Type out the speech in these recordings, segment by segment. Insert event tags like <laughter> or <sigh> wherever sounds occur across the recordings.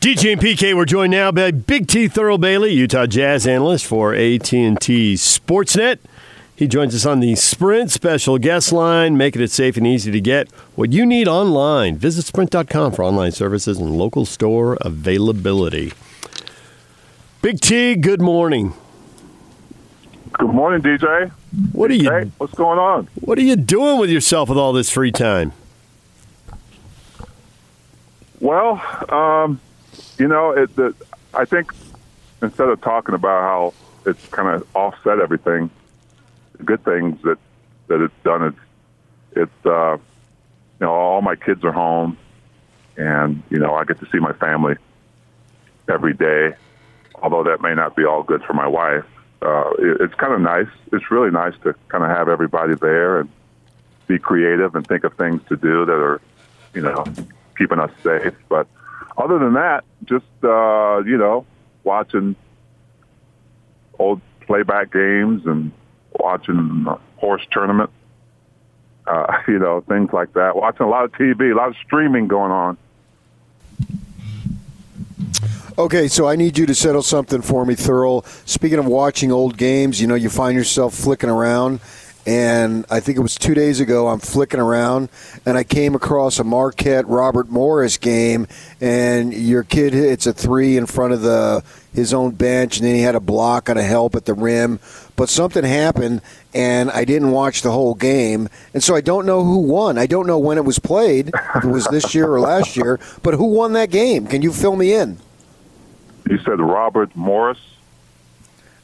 DJ and PK, we're joined now by Big T Thurl Bailey, Utah Jazz analyst for AT&T Sportsnet. He joins us on the Sprint special guest line, making it safe and easy to get what you need online. Visit sprint.com for online services and local store availability. Big T, good morning. Good morning, DJ. What are you Hey, what's going on? What are you doing with yourself with all this free time? Well, um, you know, it, the, I think instead of talking about how it's kind of offset everything, the good things that that it's done is it's uh, you know all my kids are home, and you know I get to see my family every day. Although that may not be all good for my wife, uh, it, it's kind of nice. It's really nice to kind of have everybody there and be creative and think of things to do that are, you know, keeping us safe. But other than that, just uh, you know, watching old playback games and watching horse tournament, uh, <laughs> you know, things like that. Watching a lot of TV, a lot of streaming going on. Okay, so I need you to settle something for me, Thurl. Speaking of watching old games, you know, you find yourself flicking around, and I think it was two days ago, I'm flicking around, and I came across a Marquette Robert Morris game, and your kid hits a three in front of the his own bench, and then he had a block on a help at the rim. But something happened, and I didn't watch the whole game, and so I don't know who won. I don't know when it was played, if it was this year or last year, but who won that game? Can you fill me in? You said Robert Morris.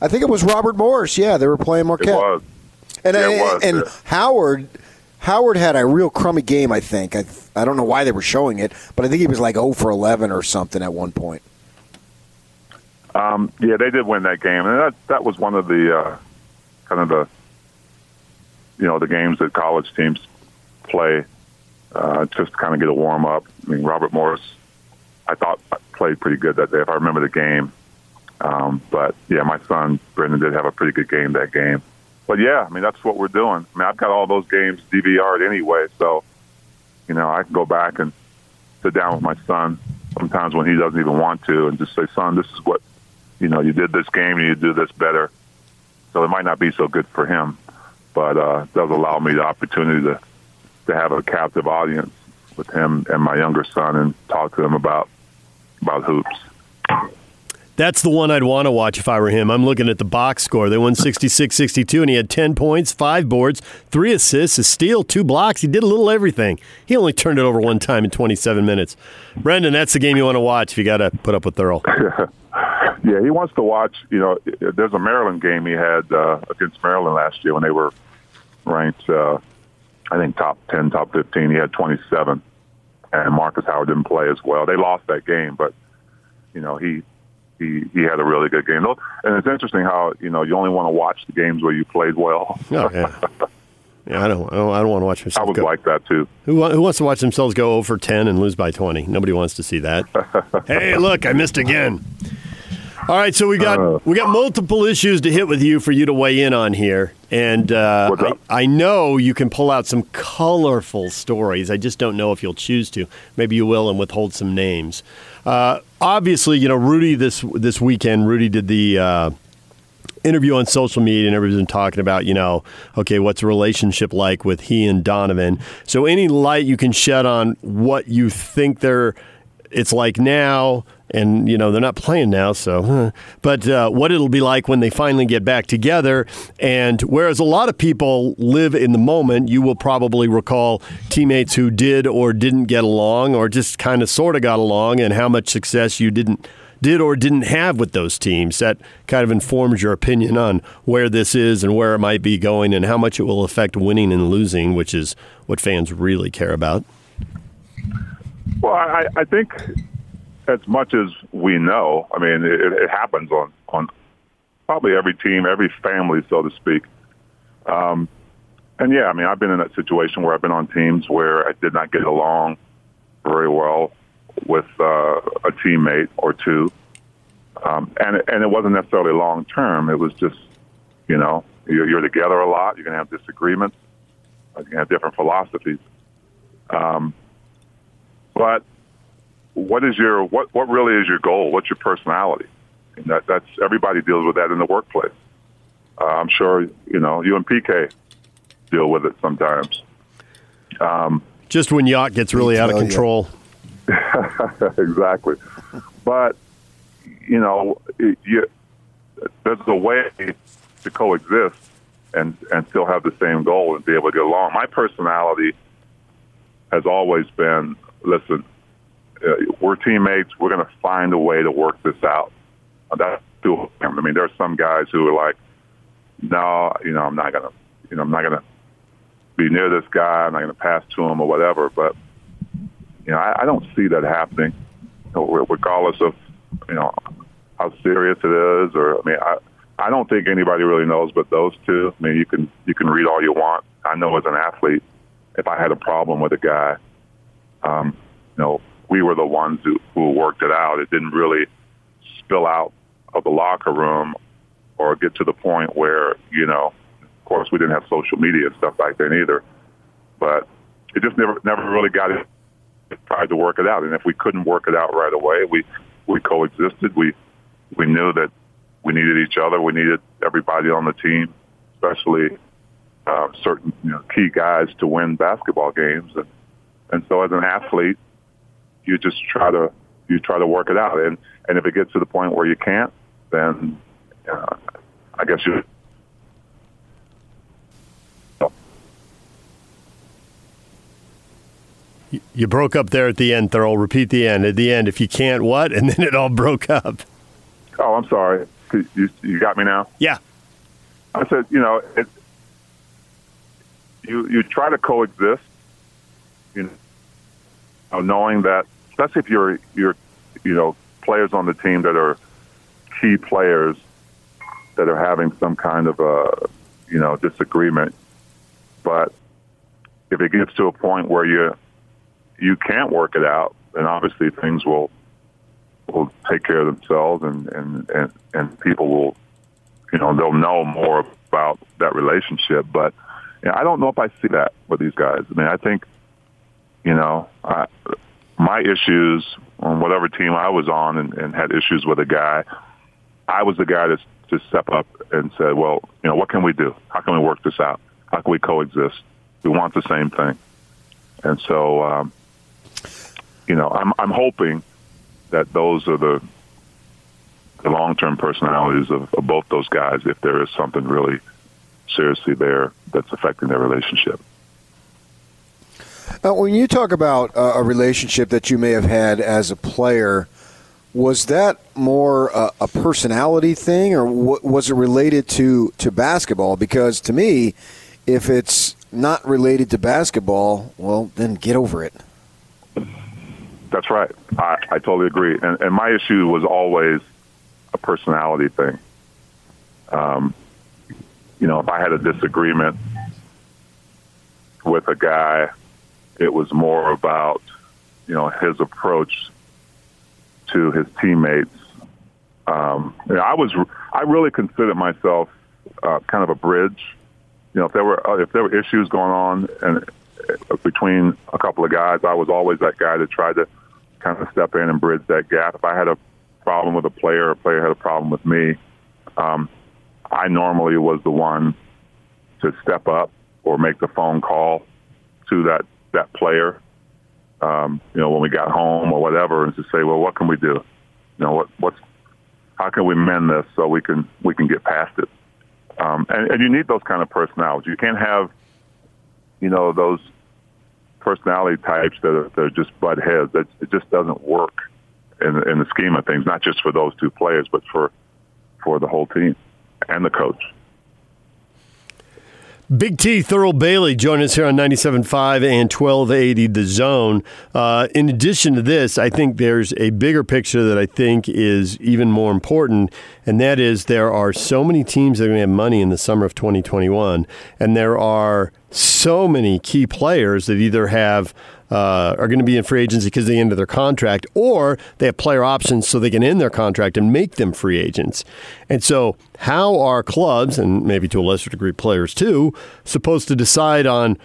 I think it was Robert Morris. Yeah, they were playing Marquette. And Yeah, I- was, and yeah. Howard Howard had a real crummy game. I think. I I don't know why they were showing it, but I think he was like 0 for 11 or something at one point. Um, yeah, they did win that game, and that that was one of the uh, kind of the you know the games that college teams play uh, just to kind of get a warm up. I mean, Robert Morris, I thought played pretty good that day if I remember the game. Um, but yeah, my son Brendan did have a pretty good game that game. But yeah, I mean that's what we're doing. I mean I've got all those games DVR'd anyway, so you know I can go back and sit down with my son sometimes when he doesn't even want to, and just say, "Son, this is what you know. You did this game, and you do this better." So it might not be so good for him, but uh, it does allow me the opportunity to to have a captive audience with him and my younger son, and talk to them about about hoops. That's the one I'd want to watch if I were him. I'm looking at the box score. They won 66 62, and he had 10 points, five boards, three assists, a steal, two blocks. He did a little everything. He only turned it over one time in 27 minutes. Brendan, that's the game you want to watch if you got to put up with Thurl. <laughs> Yeah, he wants to watch. You know, there's a Maryland game he had uh, against Maryland last year when they were ranked, uh, I think top ten, top fifteen. He had 27, and Markus Howard didn't play as well. They lost that game, but you know he he he had a really good game. And it's interesting how you know you only want to watch the games where you played well. Oh, yeah. Yeah, I don't, I don't, I don't want to watch I myself was go. like that too. Who, who wants to watch themselves go over 10 and lose by 20? Nobody wants to see that. <laughs> hey, look, I missed again. All right, so we got Uh. we got multiple issues to hit with you for you to weigh in on here, and uh, I, I know you can pull out some colorful stories. I just don't know if you'll choose to. Maybe you will, and withhold some names. Uh, obviously, you know Rudy this this weekend. Rudy did the. Uh, interview on social media and everybody's been talking about, you know, okay, what's the relationship like with he and Donovan? So any light you can shed on what you think they're it's like now and you know they're not playing now so but uh, what it'll be like when they finally get back together and whereas a lot of people live in the moment you will probably recall teammates who did or didn't get along or just kind of sort of got along and how much success you didn't did or didn't have with those teams. That kind of informs your opinion on where this is and where it might be going and how much it will affect winning and losing, which is what fans really care about. Well, I, I think as much as we know, I mean, it, it happens on on probably every team, every family, so to speak. Um, and yeah, I mean, I've been in that situation where I've been on teams where I did not get along very well with uh, a teammate or two, um, and and it wasn't necessarily long term. It was just, you know, you're, you're together a lot. You're gonna have disagreements. You're gonna have different philosophies. Um, but what is your what what really is your goal? What's your personality? And that that's everybody deals with that in the workplace. Uh, I'm sure you know you and PK deal with it sometimes. Um, Just when yacht gets really out of control. <laughs> exactly, but you know, it, you, there's a way to coexist and and still have the same goal and be able to get along. My personality has always been, listen, uh, we're teammates. We're going to find a way to work this out. That's too. I mean, there are some guys who are like, no, you know, I'm not going to, you know, I'm not going to be near this guy. I'm not going to pass to him or whatever. But you know, I, I don't see that happening, regardless of you know how serious it is. Or I mean, I I don't think anybody really knows, but those two. I mean, you can you can read all you want. I know as an athlete, if I had a problem with a guy, um, you know, we were the ones who, who worked it out. It didn't really spill out of the locker room or get to the point where, you know, of course we didn't have social media and stuff back then either, but it just never, never really got it, tried to work it out. And if we couldn't work it out right away, we, we coexisted. We, we knew that we needed each other. We needed everybody on the team, especially uh, certain you know, key guys to win basketball games. And, and so as an athlete, you just try to you try to work it out. And and if it gets to the point where you can't, then uh, I guess you. You broke up there at the end, Thurl. Repeat the end. At the end, if you can't, what? <laughs> And then it all broke up. Oh, I'm sorry. You, you got me now? Yeah. I said, you know, it, you you try to coexist, you know, knowing that especially if you're you're you know players on the team that are key players that are having some kind of a you know disagreement, but if it gets to a point where you you can't work it out, then obviously things will will take care of themselves, and and and, and people will you know they'll know more about that relationship. But you know, I don't know if I see that with these guys. I mean, I think you know I, my issues on whatever team I was on and, and had issues with a guy, I was the guy to to step up and said, well, you know, what can we do? How can we work this out? How can we coexist? We want the same thing. And so, um, you know, I'm I'm hoping that those are the the long term personalities of, of both those guys. If there is something really seriously there that's affecting their relationship. Uh, when you talk about uh, a relationship that you may have had as a player, was that more uh, a personality thing, or w- was it related to to basketball? Because to me, if it's not related to basketball, well, then get over it. That's right. I, I totally agree. And, and my issue was always a personality thing. Um, you know, if I had a disagreement with a guy it was more about, you know, his approach to his teammates. Um, you know, I was, I really considered myself uh, kind of a bridge. You know, if there were uh, if there were issues going on and uh, between a couple of guys, I was always that guy that tried to kind of step in and bridge that gap. If I had a problem with a player, a player had a problem with me, um, I normally was the one to step up or make the phone call to that that player, um, you know, when we got home or whatever, and to say, well, what can we do? You know, what what's how can we mend this so we can we can get past it? Um, and, and you need those kind of personalities. You can't have, you know, those personality types that are, that are just butt heads. That it just doesn't work in, in the scheme of things. Not just for those two players, but for for the whole team and the coach. Big T, Thurl Bailey, join us here on 97.5 and 1280 The Zone. Uh, in addition to this, I think there's a bigger picture that I think is even more important, and that is there are so many teams that are going to have money in the summer of 2021, and there are so many key players that either have uh, are going to be in free agency because they end their contract, or they have player options so they can end their contract and make them free agents. And so, how are clubs, and maybe to a lesser degree players too, supposed to decide on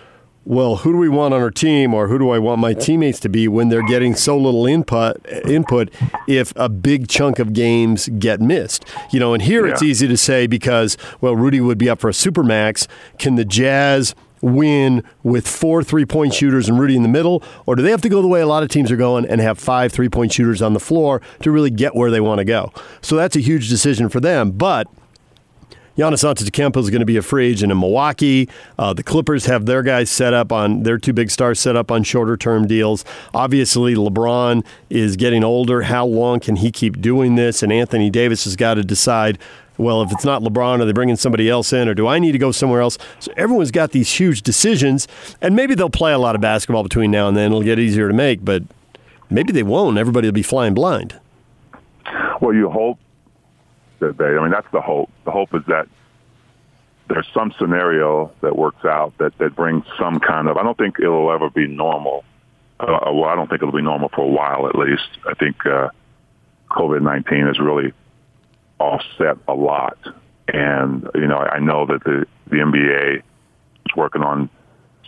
well, who do we want on our team, or who do I want my teammates to be when they're getting so little input? Input if a big chunk of games get missed, you know. And here yeah. it's easy to say because well, Rudy would be up for a supermax. Can the Jazz? Win with four three point shooters and Rudy in the middle? Or do they have to go the way a lot of teams are going and have five three point shooters on the floor to really get where they want to go? So that's a huge decision for them. But Giannis Antetokounmpo is going to be a free agent in Milwaukee. Uh, the Clippers have their guys set up on their two big stars set up on shorter term deals. Obviously, LeBron is getting older. How long can he keep doing this? And Anthony Davis has got to decide. Well, if it's not LeBron, are they bringing somebody else in, or do I need to go somewhere else? So everyone's got these huge decisions, and maybe they'll play a lot of basketball between now and then. It'll get easier to make, but maybe they won't. Everybody will be flying blind. Well, you hope they. I mean, that's the hope. The hope is that there's some scenario that works out that that brings some kind of. I don't think it'll ever be normal. Uh, well, I don't think it'll be normal for a while at least. I think uh, COVID nineteen has really offset a lot, and you know I know that the the NBA is working on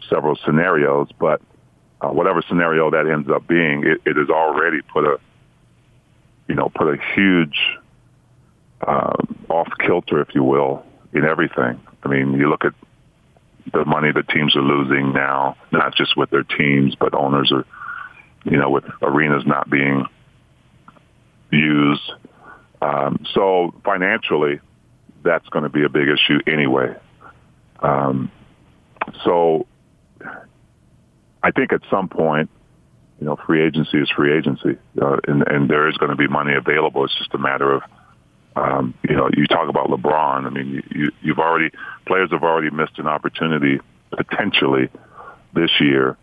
several scenarios, but uh, whatever scenario that ends up being, it, it has already put a you know put a huge uh, off kilter, if you will, in everything. I mean, you look at the money that teams are losing now, not just with their teams, but owners are, you know, with arenas not being used. Um, so financially, that's going to be a big issue anyway. Um, so I think at some point, you know, free agency is free agency, uh, and, and there is going to be money available. It's just a matter of um, you know, you talk about LeBron. I mean, you, you've already players have already missed an opportunity potentially this year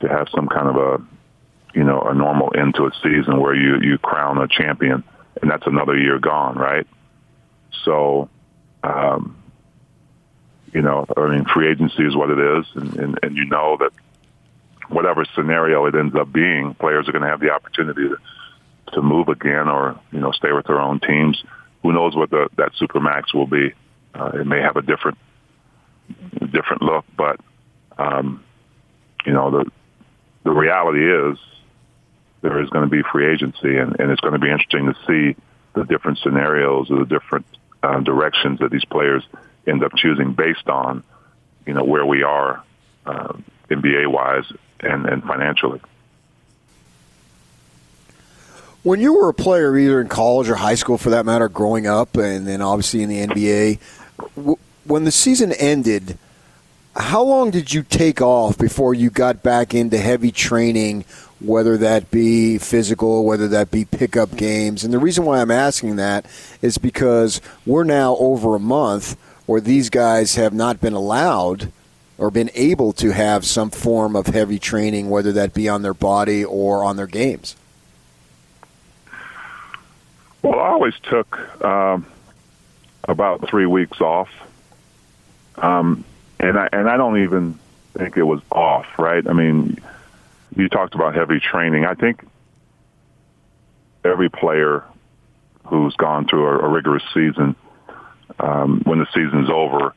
to have some kind of a, you know, a normal end to a season where you you crown a champion, and that's another year gone, right? So, um, you know, I mean, free agency is what it is, and, and, and you know that whatever scenario it ends up being, players are going to have the opportunity to to move again or you know stay with their own teams. Who knows what the, that supermax will be? Uh, it may have a different different look, but um, you know the the reality is there is going to be free agency, and, and it's going to be interesting to see the different scenarios or the different uh, directions that these players end up choosing based on you know where we are uh, NBA wise and, and financially. When you were a player, either in college or high school for that matter, growing up, and then obviously in the NBA, when the season ended, how long did you take off before you got back into heavy training, whether that be physical, whether that be pickup games? And the reason why I'm asking that is because we're now over a month where these guys have not been allowed or been able to have some form of heavy training, whether that be on their body or on their games. Well, I always took um, about three weeks off, um, and I and I don't even think it was off. Right? I mean, you talked about heavy training. I think every player who's gone through a, a rigorous season, um, when the season's over,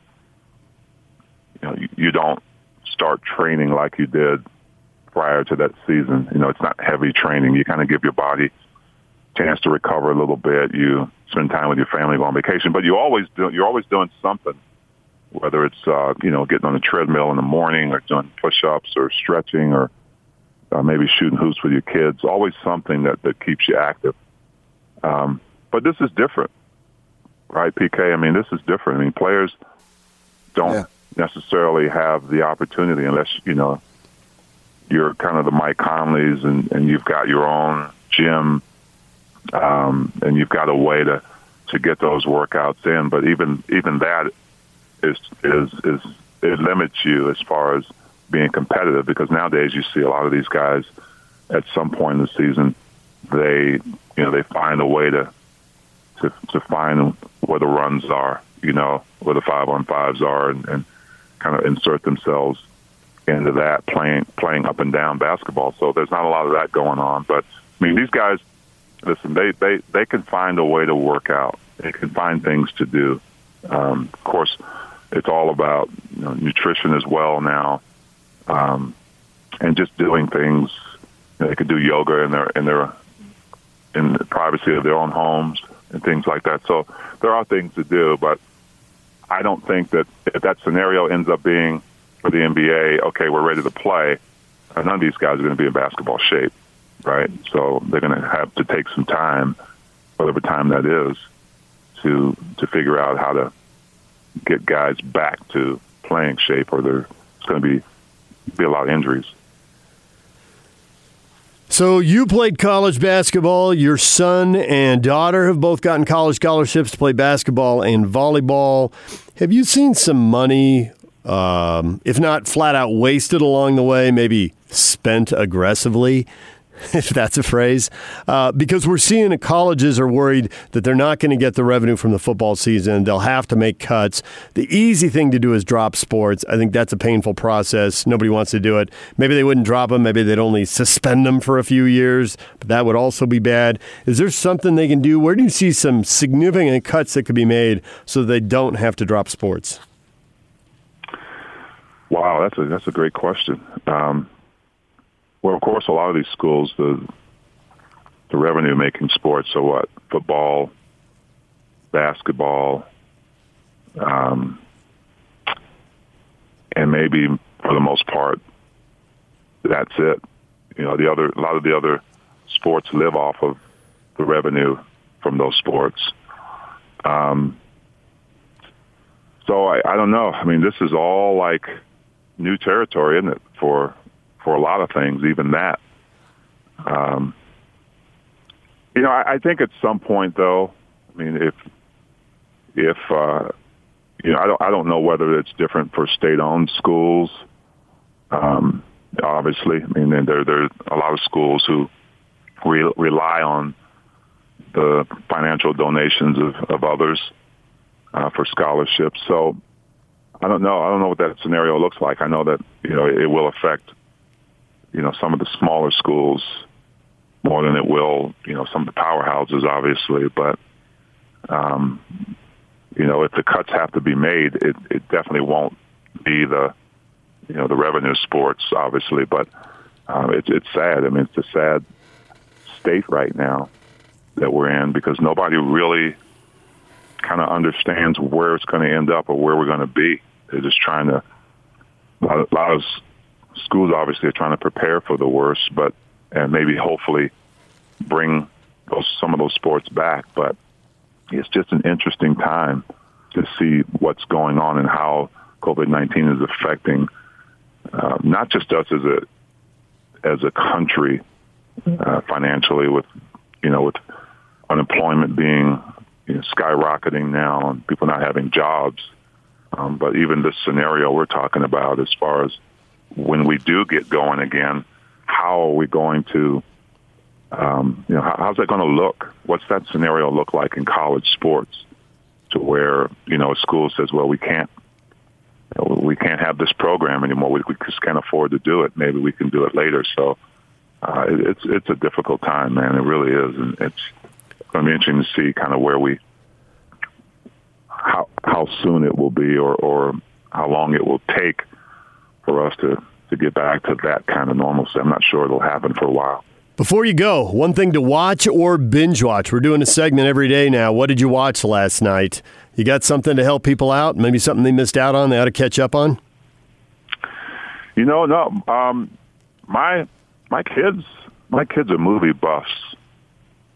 you know, you, you don't start training like you did prior to that season. You know, it's not heavy training. You kind of give your body chance to recover a little bit. You spend time with your family, go on vacation, but you always do. You're always doing something, whether it's uh, you know getting on the treadmill in the morning, or doing push-ups, or stretching, or uh, maybe shooting hoops with your kids. Always something that that keeps you active. Um, but this is different, right, PK? I mean, this is different. I mean, players don't yeah. necessarily have the opportunity unless you know you're kind of the Mike Conleys and, and you've got your own gym um, and you've got a way to to get those workouts in. But even even that is is is it limits you as far as being competitive because nowadays you see a lot of these guys at some point in the season they you know they find a way to to to find where the runs are you know where the five on fives are and, and kind of insert themselves into that playing playing up and down basketball so there's not a lot of that going on but I mean these guys listen, they, they, they can find a way to work out. They can find things to do. Um, of course, it's all about you know, nutrition as well now. um, and just doing things. You know, they could do yoga in their in their in the privacy of their own homes and things like that. So there are things to do, but I don't think that if that scenario ends up being for the NBA, okay, we're ready to play. None of these guys are going to be in basketball shape, right? So they're going to have to take some time, whatever time that is, to to figure out how to get guys back to playing shape, or there's going to be be a lot of injuries. So you played college basketball. Your son and daughter have both gotten college scholarships to play basketball and volleyball. Have you seen some money, um, if not flat out wasted along the way, maybe spent aggressively <laughs> if that's a phrase, uh, because we're seeing that colleges are worried that they're not going to get the revenue from the football season. They'll have to make cuts. The easy thing to do is drop sports. I think that's a painful process. Nobody wants to do it. Maybe they wouldn't drop them. Maybe they'd only suspend them for a few years, but that would also be bad. Is there something they can do? Where do you see some significant cuts that could be made so they don't have to drop sports? Wow, that's a that's a great question. Um, well, of course, a lot of these schools, the the revenue making sports, so what? Football, basketball, um, and maybe for the most part, that's it. You know, the other a lot of the other sports live off of the revenue from those sports. Um, so I, I don't know. I mean, this is all like new territory, isn't it, for for a lot of things, even that. Um, you know, I, I think at some point, though, I mean, if if uh, you know, I don't I don't know whether it's different for state-owned schools. Um, obviously, I mean, there there are a lot of schools who re- rely on the financial donations of, of others uh, for scholarships. So I don't know. I don't know what that scenario looks like. I know that you know it will affect you know, some of the smaller schools more than it will, you know, some of the powerhouses, obviously. But, um, you know, if the cuts have to be made, it, it definitely won't be the, you know, the revenue sports, obviously. But um, it's it's sad. I mean, it's a sad state right now that we're in because nobody really kind of understands where it's going to end up or where we're going to be. They're just trying to. A lot, of, a lot of schools obviously are trying to prepare for the worst, but and maybe hopefully bring those some of those sports back. But it's just an interesting time to see what's going on and how COVID nineteen is affecting uh, not just us as a as a country uh, financially, with you know with unemployment being you know, skyrocketing now and people not having jobs, um, but even this scenario we're talking about as far as when we do get going again, how are we going to, um, you know, how, how's that going to look? What's that scenario look like in college sports? To where you know a school says, well, we can't, you know, we can't have this program anymore. We, we just can't afford to do it. Maybe we can do it later. So uh, it, it's it's a difficult time, man. It really is, and it's going to be interesting to see kind of where we, how how soon it will be, or or how long it will take for us to, to get back to that kind of normalcy. I'm not sure it'll happen for a while. Before you go, one thing to watch or binge watch. We're doing a segment every day now. What did you watch last night? You got something to help people out? Maybe something they missed out on they ought to catch up on? You know, no. Um, my my kids my kids are movie buffs.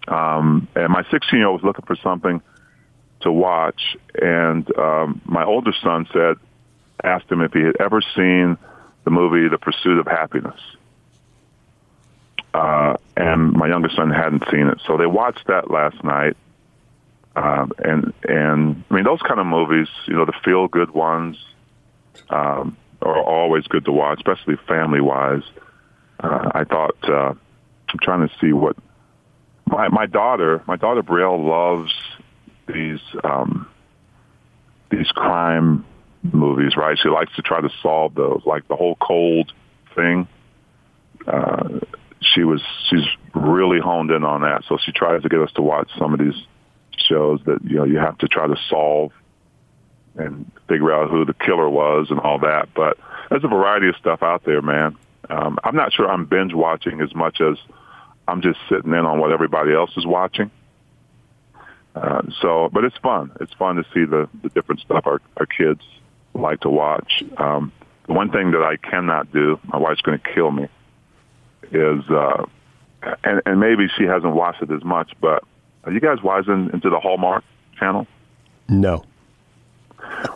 Um, and my 16 year old was looking for something to watch, and um, my older son said, asked him if he had ever seen the movie The Pursuit of Happiness. Uh, and my youngest son hadn't seen it, so they watched that last night. Um, and and I mean those kind of movies, you know, the feel good ones um, are always good to watch, especially family wise. Uh, I thought uh, I'm trying to see what my my daughter my daughter Brielle loves these um, these crime movies, right? She likes to try to solve those, like the whole cold thing. Uh, she was she's really honed in on that, so she tries to get us to watch some of these shows that you know you have to try to solve and figure out who the killer was and all that. But there's a variety of stuff out there, man. Um, I'm not sure I'm binge watching as much as I'm just sitting in on what everybody else is watching. Uh, so, but it's fun. It's fun to see the, the different stuff our, our kids like to watch. Um, the one thing that I cannot do, my wife's going to kill me, is, uh, and, and maybe she hasn't watched it as much, but are you guys wise into the Hallmark channel? No.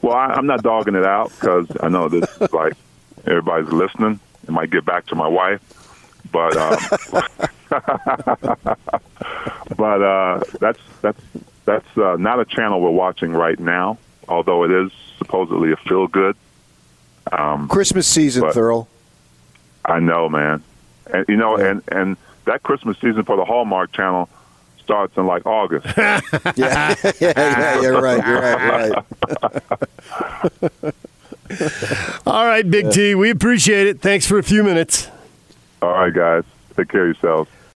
Well, I, I'm not dogging it out because I know this is <laughs> like everybody's listening. It might get back to my wife, but um, <laughs> but uh, that's that's that's uh, not a channel we're watching right now. Although it is supposedly a feel good. Um, Christmas season, Thurl. I know, man, and you know, Yeah. and and that Christmas season for the Hallmark Channel starts in like August. <laughs> Yeah, yeah, yeah, you're right. You're right. Right. <laughs> All right, Big T, we appreciate it. Thanks for a few minutes. All right, guys, take care of yourselves.